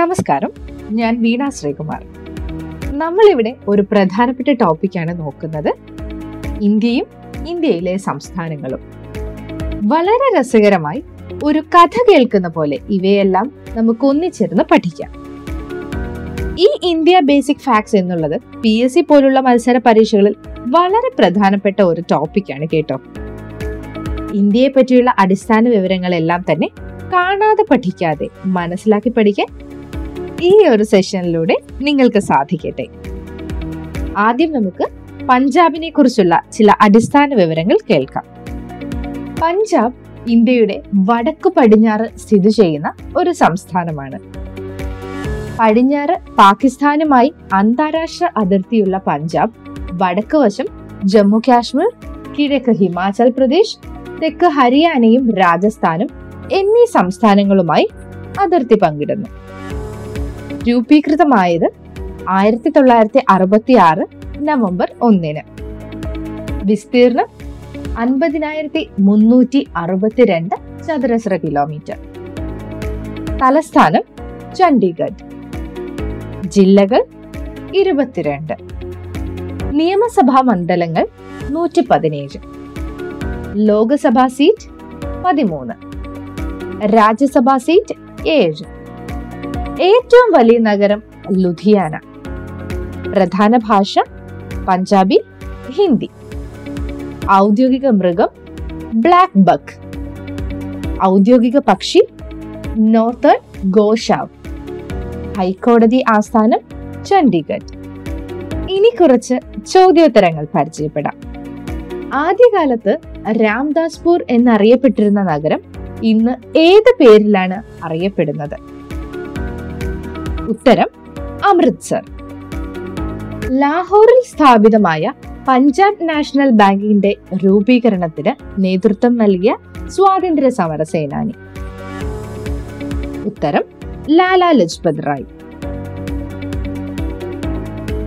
നമസ്കാരം. ഞാൻ വീണ ശ്രീകുമാർ. നമ്മളിവിടെ ഒരു പ്രധാനപ്പെട്ട ടോപ്പിക്കാണ് നോക്കുന്നത്. ഇന്ത്യയും ഇന്ത്യയിലെ സംസ്ഥാനങ്ങളും. വളരെ രസകരമായി ഒരു കഥ കേൾക്കുന്ന പോലെ ഇവയെല്ലാം നമുക്ക് ഒന്നിച്ചിരുന്ന് പഠിക്കാം. ഈ ഇന്ത്യ ബേസിക് ഫാക്ട്സ് എന്നുള്ളത് പി എസ് സി പോലുള്ള മത്സര പരീക്ഷകളിൽ വളരെ പ്രധാനപ്പെട്ട ഒരു ടോപ്പിക്കാണ് കേട്ടോ. ഇന്ത്യയെ പറ്റിയുള്ള അടിസ്ഥാന വിവരങ്ങളെല്ലാം തന്നെ കാണാതെ പഠിക്കാതെ മനസ്സിലാക്കി പഠിക്കാൻ ഈ ഒരു സെഷനിലൂടെ നിങ്ങൾക്ക് സാധിക്കട്ടെ. ആദ്യം നമുക്ക് പഞ്ചാബിനെ കുറിച്ചുള്ള ചില അടിസ്ഥാന വിവരങ്ങൾ കേൾക്കാം. പഞ്ചാബ് ഇന്ത്യയുടെ വടക്കു പടിഞ്ഞാറ് സ്ഥിതി ചെയ്യുന്ന ഒരു സംസ്ഥാനമാണ്. പടിഞ്ഞാറ് പാകിസ്ഥാനുമായി അന്താരാഷ്ട്ര അതിർത്തിയുള്ള പഞ്ചാബ് വടക്ക് വശം ജമ്മു കാശ്മീർ കിഴക്ക് ഹിമാചൽ പ്രദേശ് തെക്ക് ഹരിയാനയും രാജസ്ഥാനും എന്നീ സംസ്ഥാനങ്ങളുമായി അതിർത്തി പങ്കിടുന്നു. രൂപീകൃതമായത് ആയിരത്തി തൊള്ളായിരത്തി അറുപത്തി ആറ് നവംബർ ഒന്നിന്. വിസ്തീർണം അൻപതിനായിരത്തി മുന്നൂറ്റി അറുപത്തിരണ്ട് ചതുരശ്ര കിലോമീറ്റർ. തലസ്ഥാനം ചണ്ഡീഗഡ്. ജില്ലകൾ ഇരുപത്തിരണ്ട്. നിയമസഭാ മണ്ഡലങ്ങൾ നൂറ്റി പതിനേഴ് ലോകസഭാ സീറ്റ് പതിമൂന്ന്. രാജ്യസഭാ സീറ്റ് ഏഴ്. ഏറ്റവും വലിയ നഗരം ലുധിയാന. പ്രധാന ഭാഷ പഞ്ചാബി ഹിന്ദി. ഔദ്യോഗിക മൃഗം ബ്ലാക്ക് ബക്ക്. ഔദ്യോഗിക പക്ഷി നോർത്തേൺ ഗോഷാവ് ഹൈക്കോടതി ആസ്ഥാനം ചണ്ഡീഗഡ്. ഇനി കുറച്ച് ചോദ്യോത്തരങ്ങൾ പരിചയപ്പെടാം. ആദ്യകാലത്ത് രാംദാസ്പൂർ എന്നറിയപ്പെട്ടിരുന്ന നഗരം ഇന്ന് ഏത് പേരിലാണ് അറിയപ്പെടുന്നത്? ഉത്തരം അമൃത്സർ ലാഹോറിൽ സ്ഥാപിതമായ പഞ്ചാബ് നാഷണൽ ബാങ്കിന്റെ രൂപീകരണത്തിന് നേതൃത്വം നൽകിയ സ്വാതന്ത്ര്യ സമര സേനാനി. ഉത്തരം ലാലാ ലജ്പത് റായ്.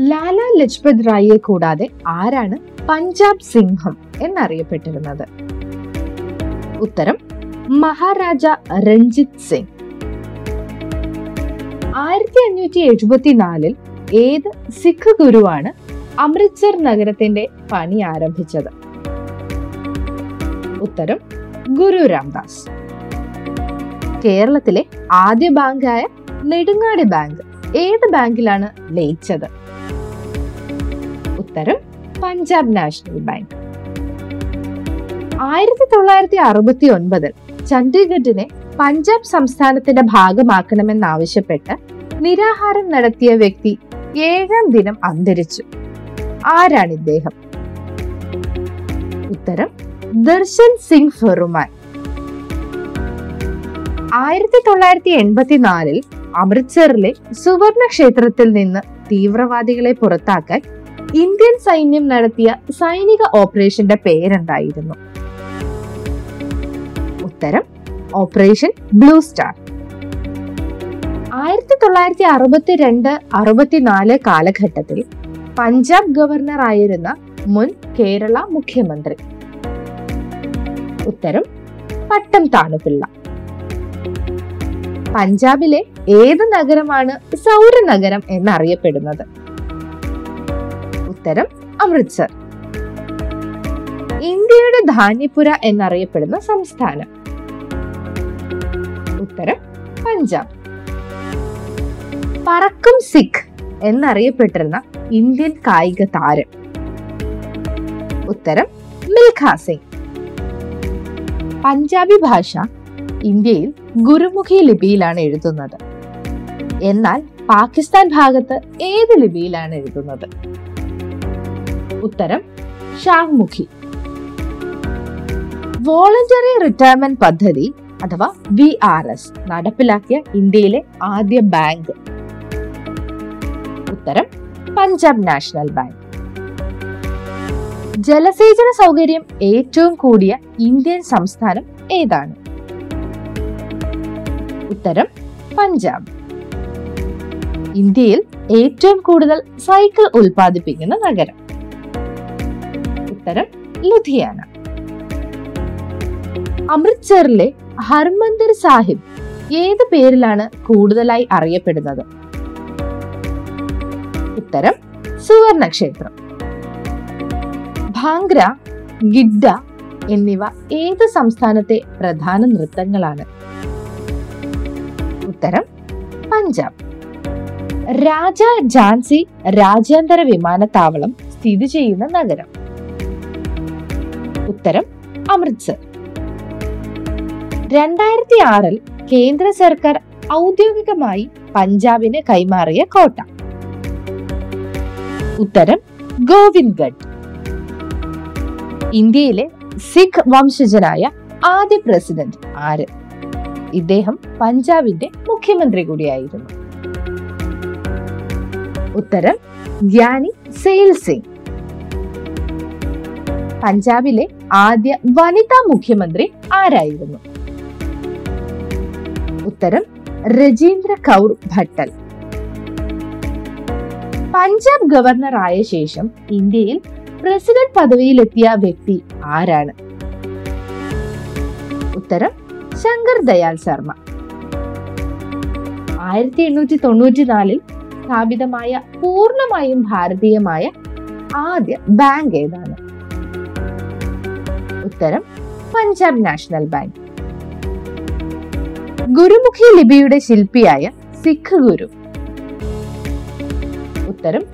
ലാലാ ലജ്പത് റായിയെ കൂടാതെ ആരാണ് പഞ്ചാബ് സിംഹം എന്നറിയപ്പെട്ടിരുന്നത്? ഉത്തരം മഹാരാജ രഞ്ജിത് സിംഗ്. ആയിരത്തി അഞ്ഞൂറ്റി എഴുപത്തിനാലിൽ ഏത് സിഖ് ഗുരുവാണ് അമൃത്സർ നഗരത്തിന്റെ പണി ആരംഭിച്ചത്? ഉത്തരം ഗുരു രാംദാസ്. കേരളത്തിലെ ആദ്യ ബാങ്കായ നെടുങ്ങാടി ബാങ്ക് ഏത് ബാങ്കിലാണ് ലയിച്ചത്? ഉത്തരം പഞ്ചാബ് നാഷണൽ ബാങ്ക്. ആയിരത്തി തൊള്ളായിരത്തി അറുപത്തി ഒൻപതിൽ ചണ്ഡീഗഡിനെ പഞ്ചാബ് സംസ്ഥാനത്തിന്റെ ഭാഗമാക്കണമെന്നാവശ്യപ്പെട്ട് നിരാഹാരം നടത്തിയ വ്യക്തി ഏഴാം ദിനം അന്തരിച്ചു. ആരാണ് ഇദ്ദേഹം? ഉത്തരം ദർശൻ സിംഗ് ഫെറുമാൻ. ആയിരത്തി തൊള്ളായിരത്തി എൺപത്തിനാലിൽ അമൃത്സറിലെ സുവർണ ക്ഷേത്രത്തിൽ നിന്ന് തീവ്രവാദികളെ പുറത്താക്കാൻ ഇന്ത്യൻ സൈന്യം നടത്തിയ സൈനിക ഓപ്പറേഷന്റെ പേരെന്തായിരുന്നു? ഉത്തരം ഓപ്പറേഷൻ ബ്ലൂ സ്റ്റാർ. ആയിരത്തി തൊള്ളായിരത്തി അറുപത്തിരണ്ട് അറുപത്തിനാല് കാലഘട്ടത്തിൽ പഞ്ചാബ് ഗവർണർ ആയിരുന്ന മുൻ കേരള മുഖ്യമന്ത്രി. ഉത്തരം പട്ടം താണുപിള്ള. പഞ്ചാബിലെ ഏത് നഗരമാണ് സൗര നഗരം എന്നറിയപ്പെടുന്നത്? ഉത്തരം അമൃത്സർ. ഇന്ത്യയുടെ ധാന്യപുര എന്നറിയപ്പെടുന്ന സംസ്ഥാനം. ഉത്തരം പഞ്ചാബ്. പറക്കും സിഖ് എന്നറിയപ്പെട്ടിരുന്ന ഇന്ത്യൻ കായിക താരം. ഉത്തരം മിൽഖാ സിംഗ് പഞ്ചാബി ഭാഷ ഇന്ത്യയിൽ ഗുരുമുഖി ലിപിയിലാണ് എഴുതുന്നത്. എന്നാൽ പാകിസ്ഥാൻ ഭാഗത്ത് ഏത് ലിപിയിലാണ് എഴുതുന്നത്? ഉത്തരം ഷാങ്മുഖി. വോളണ്ടറി റിട്ടയർമെന്റ് പദ്ധതി അഥവാ വി ആർ എസ് നടപ്പിലാക്കിയ ഇന്ത്യയിലെ ആദ്യ ബാങ്ക്. ഉത്തരം പഞ്ചാബ് നാഷണൽ ബാങ്ക്. ജലസേചന സൗകര്യം ഏറ്റവും കൂടിയ ഇന്ത്യൻ സംസ്ഥാനം ഏതാണ്? ഉത്തരം പഞ്ചാബ്. ഇന്ത്യയിൽ ഏറ്റവും കൂടുതൽ സൈക്കിൾ ഉൽപ്പാദിപ്പിക്കുന്ന നഗരം. ഉത്തരം ലുധിയാന. അമൃത്സറിലെ ഹർമന്ദിർ സാഹിബ് ഏത് പേരിലാണ് കൂടുതലായി അറിയപ്പെടുന്നത്? ഉത്തരം സുവർണ ക്ഷേത്രം ഭാംഗ്ര ഗിഡ്ഡ എന്നിവ ഏത് സംസ്ഥാനത്തെ പ്രധാന നൃത്തങ്ങളാണ്? ഉത്തരം പഞ്ചാബ്. രാജ ജാൻസി രാജ്യാന്തര വിമാനത്താവളം സ്ഥിതി ചെയ്യുന്ന നഗരം. ഉത്തരം അമൃത്സർ. രണ്ടായിരത്തി ആറിൽ കേന്ദ്ര സർക്കാർ ഔദ്യോഗികമായി പഞ്ചാബിന് കൈമാറിയ കോട്ട. ഉത്തരം ഗോവിന്ദ്ഗഡ്. ഇന്ത്യയിലെ സിഖ് വംശജനായ ആദ്യ പ്രസിഡന്റ് ആര്? ഇദ്ദേഹം പഞ്ചാബിന്റെ മുഖ്യമന്ത്രി കൂടിയായിരുന്നു. ഉത്തരം ഗ്യാനി സെയിൽ സിംഗ് പഞ്ചാബിലെ ആദ്യ വനിതാ മുഖ്യമന്ത്രി ആരായിരുന്നു? ഉത്തരം രജീന്ദ്ര കൗർ ഭട്ടൽ. പഞ്ചാബ് ഗവർണർ ആയ ശേഷം ഇന്ത്യയിൽ പ്രസിഡന്റ് പദവിയിലെത്തിയ വ്യക്തി ആരാണ്? ഉത്തരം ശങ്കർ ദയാൽ ശർമ്മ. ആയിരത്തി എണ്ണൂറ്റി തൊണ്ണൂറ്റിനാലിൽ സ്ഥാപിതമായ പൂർണമായും ഭാരതീയമായ ആദ്യ ബാങ്ക് ഏതാണ്? ഉത്തരം പഞ്ചാബ് നാഷണൽ ബാങ്ക്. ഗുരുമുഖി ലിപിയുടെ ശില്പിയായ സിഖ് ഗുരു. ഉത്തരം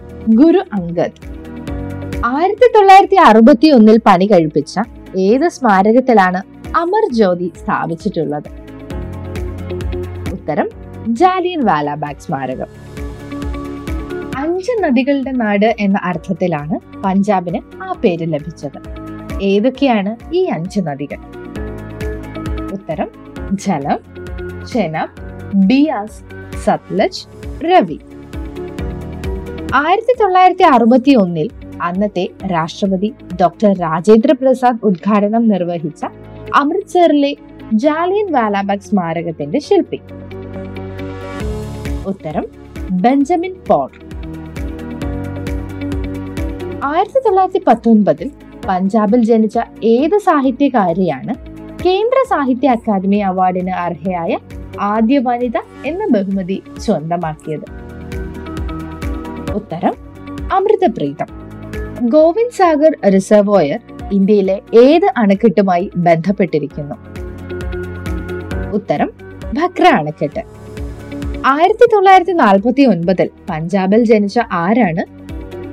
ഗുരു അങ്കദ് ആയിരത്തി തൊള്ളായിരത്തി അറുപത്തി ഒന്നിൽ പണി കഴിപ്പിച്ച ഏത് സ്മാരകത്തിലാണ് അമർ ജ്യോതി സ്ഥാപിച്ചിട്ടുള്ളത്? ഉത്തരം ജാലിയൻ വാലാബാഗ് സ്മാരകം. അഞ്ച് നദികളുടെ നാട് എന്ന അർത്ഥത്തിലാണ് പഞ്ചാബിന് ആ പേര് ലഭിച്ചത്. ഏതൊക്കെയാണ് ഈ അഞ്ച് നദികൾ? ഉത്തരം ജലം ചെനാബ് ബിയാസ് സത്ലജ് രവി. ആയിരത്തി തൊള്ളായിരത്തി അറുപത്തി ഒന്നിൽ അന്നത്തെ രാഷ്ട്രപതി ഡോക്ടർ രാജേന്ദ്ര പ്രസാദ് ഉദ്ഘാടനം നിർവഹിച്ച അമൃത്സറിലെ ജാലിയൻ വാലാബാഗ് സ്മാരകത്തിന്റെ ശില്പി. ഉത്തരം ബെഞ്ചമിൻ പോൾ. ആയിരത്തി തൊള്ളായിരത്തി പത്തൊൻപതിൽ പഞ്ചാബിൽ ജനിച്ച ഏത് സാഹിത്യകാരിയാണ് കേന്ദ്ര സാഹിത്യ അക്കാദമി അവാർഡിന് അർഹയായ ആദ്യ വനിത എന്ന ബഹുമതി സ്വന്തമാക്കിയത്. ഉത്തരം അമൃതപ്രീതം. ഗോവിന്ദ് സാഗർ റിസർവോയർ ഇന്ത്യയിലെ ഏത് അണക്കെട്ടുമായി ബന്ധപ്പെട്ടിരിക്കുന്നു? ഉത്തരം ഭക്ര അണക്കെട്ട്. ആയിരത്തി തൊള്ളായിരത്തി നാൽപ്പത്തി ഒൻപതിൽ പഞ്ചാബിൽ ജനിച്ച ആരാണ്?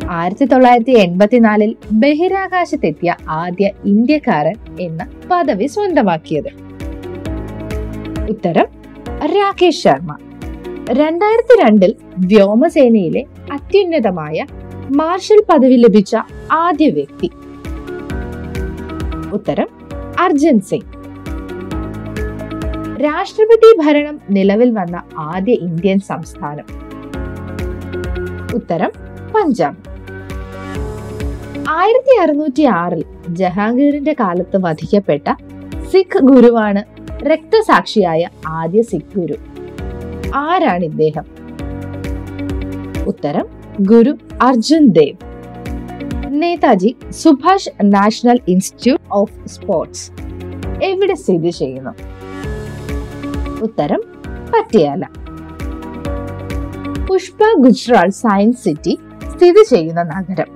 ആയിരത്തി തൊള്ളായിരത്തി എൺപത്തിനാലിൽ ബഹിരാകാശത്തെത്തിയ ആദ്യ ഇന്ത്യക്കാരൻ എന്ന പദവി സ്വന്തമാക്കിയത്. ഉത്തരം രാകേഷ് ശർമ്മ. രണ്ടായിരത്തി രണ്ടിൽ വ്യോമസേനയിലെ അത്യുന്നതമായ മാർഷൽ പദവി ലഭിച്ച ആദ്യ വ്യക്തി. ഉത്തരം അർജൻ സിംഗ്. രാഷ്ട്രപതി ഭരണം നിലവിൽ വന്ന ആദ്യ ഇന്ത്യൻ സംസ്ഥാനം. ഉത്തരം പഞ്ചാബ്. ആയിരത്തി അറുന്നൂറ്റി ആറിൽ ജഹാംഗീറിന്റെ കാലത്ത് വധിക്കപ്പെട്ട സിഖ് ഗുരുവാണ് രക്തസാക്ഷിയായ ആദ്യ സിഖ് ഗുരു ആരാണ് ഇദ്ദേഹം? ഉത്തരം Guru Arjun Dev. Netaji Subhash national institute of sports. എവിടെ സ്ഥിതി ചെയ്യുന്നു? ഉത്തരം പട്യാല. പുഷ്പ ഗുജറാൾ സയൻസ് സിറ്റി സ്ഥിതി ചെയ്യുന്ന നഗരം.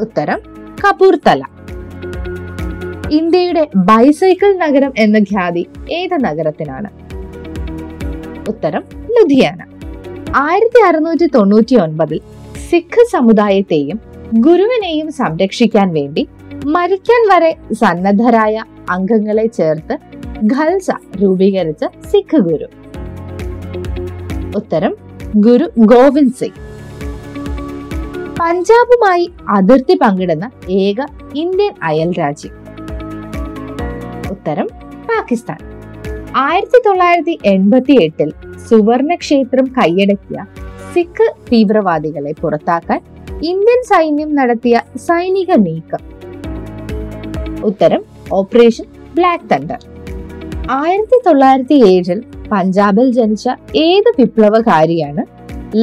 ഉത്തരം കപൂർത്തല. ഇന്ത്യയുടെ ബൈസൈക്കിൾ നഗരം എന്ന ഖ്യാതി ഏത് നഗരത്തിനാണ്? ഉത്തരം ലുധിയാന. ആയിരത്തി അറുന്നൂറ്റി തൊണ്ണൂറ്റി ഒൻപതിൽ സിഖ് സമുദായത്തെയും ഗുരുവിനെയും സംരക്ഷിക്കാൻ വേണ്ടി മരിക്കാൻ വരെ സന്നദ്ധരായ അംഗങ്ങളെ ചേർത്ത് ഖൽസ രൂപീകരിച്ച സിഖ് ഗുരു. ഉത്തരം ഗുരു ഗോവിന്ദ് സിംഗ്. പഞ്ചാബുമായി അതിർത്തി പങ്കിടുന്ന ഏക ഇന്ത്യൻ അയൽ രാജ്യം. ഉത്തരം പാകിസ്ഥാൻ. ആയിരത്തി തൊള്ളായിരത്തി എൺപത്തി എട്ടിൽ സുവർണ ക്ഷേത്രം കൈയടക്കിയ സിഖ് തീവ്രവാദികളെ പുറത്താക്കാൻ ഇന്ത്യൻ സൈന്യം നടത്തിയ സൈനിക നീക്കം. ഉത്തരം ഓപ്പറേഷൻ ബ്ലാക്ക് തണ്ടർ. ആയിരത്തി തൊള്ളായിരത്തി ഏഴിൽ പഞ്ചാബിൽ ജനിച്ച ഏത് വിപ്ലവകാരിയാണ്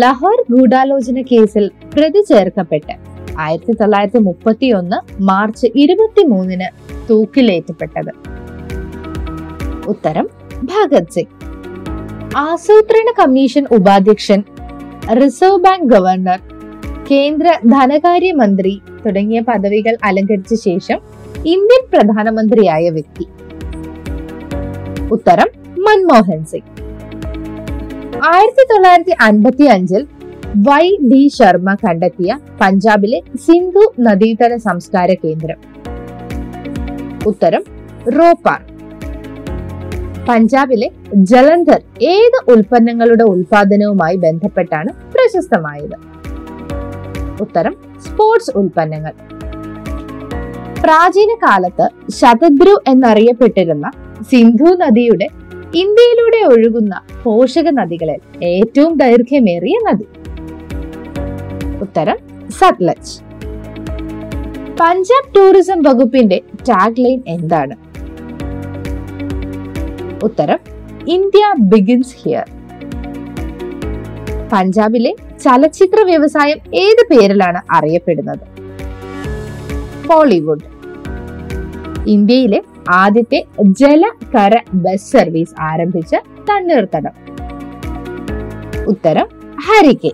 ലഹോർ ഗൂഢാലോചന കേസിൽ പ്രതി ചേർക്കപ്പെട്ട്? ആയിരത്തി തൊള്ളായിരത്തി മുപ്പത്തി ഒന്ന് മാർച്ച് ഇരുപത്തി മൂന്നിന് തൂക്കിലേറ്റപ്പെട്ടത് ഉത്തരം ഭഗത് സിംഗ്. ആസൂത്രണ കമ്മീഷൻ ഉപാധ്യക്ഷൻ റിസർവ് ബാങ്ക് ഗവർണർ കേന്ദ്ര ധനകാര്യമന്ത്രി തുടങ്ങിയ പദവികൾ അലങ്കരിച്ച ശേഷം ഇന്ത്യൻ പ്രധാനമന്ത്രിയായ വ്യക്തി. ഉത്തരം മൻമോഹൻ സിംഗ്. ആയിരത്തി തൊള്ളായിരത്തി അൻപത്തി അഞ്ചിൽ വൈ ഡി ശർമ്മ കണ്ടെത്തിയ പഞ്ചാബിലെ സിന്ധു നദീതട സംസ്കാര കേന്ദ്രം. ഉത്തരം റോപ്പാർ. പഞ്ചാബിലെ ജലന്ധർ ഏത് ഉൽപ്പന്നങ്ങളുടെ ഉൽപാദനവുമായി ബന്ധപ്പെട്ടാണ് പ്രശസ്തമായത്? ഉത്തരം സ്പോർട്സ് ഉൽപ്പന്നങ്ങൾ. പ്രാചീന കാലത്ത് ശതദ്രു എന്നറിയപ്പെട്ടിരുന്ന സിന്ധു നദിയുടെ ഇന്ത്യയിലൂടെ ഒഴുകുന്ന പോഷക നദികളിൽ ഏറ്റവും ദൈർഘ്യമേറിയ നദി. ഉത്തരം സത്ലജ്. പഞ്ചാബ് ടൂറിസം വകുപ്പിന്റെ ടാഗ് ലൈൻ എന്താണ്? ഉത്തരം ഇന്ത്യ ബിഗിൻസ് ഹിയർ. പഞ്ചാബിലെ ചലച്ചിത്ര വ്യവസായം ഏത് പേരിലാണ് അറിയപ്പെടുന്നത്? ബോളിവുഡ്. ഇന്ത്യയിലെ ആദ്യത്തെ ജല കര ബസ് സർവീസ് ആരംഭിച്ച തണ്ണീർത്തടം. ഉത്തരം ഹരികെ.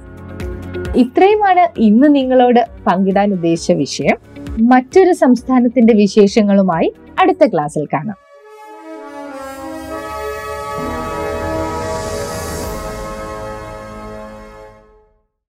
ഇത്രയുമാണ് ഇന്ന് നിങ്ങളോട് പങ്കിടാൻ ഉദ്ദേശിച്ച വിഷയം. മറ്റൊരു സംസ്ഥാനത്തിന്റെ വിശേഷങ്ങളുമായി അടുത്ത ക്ലാസ്സിൽ കാണാം.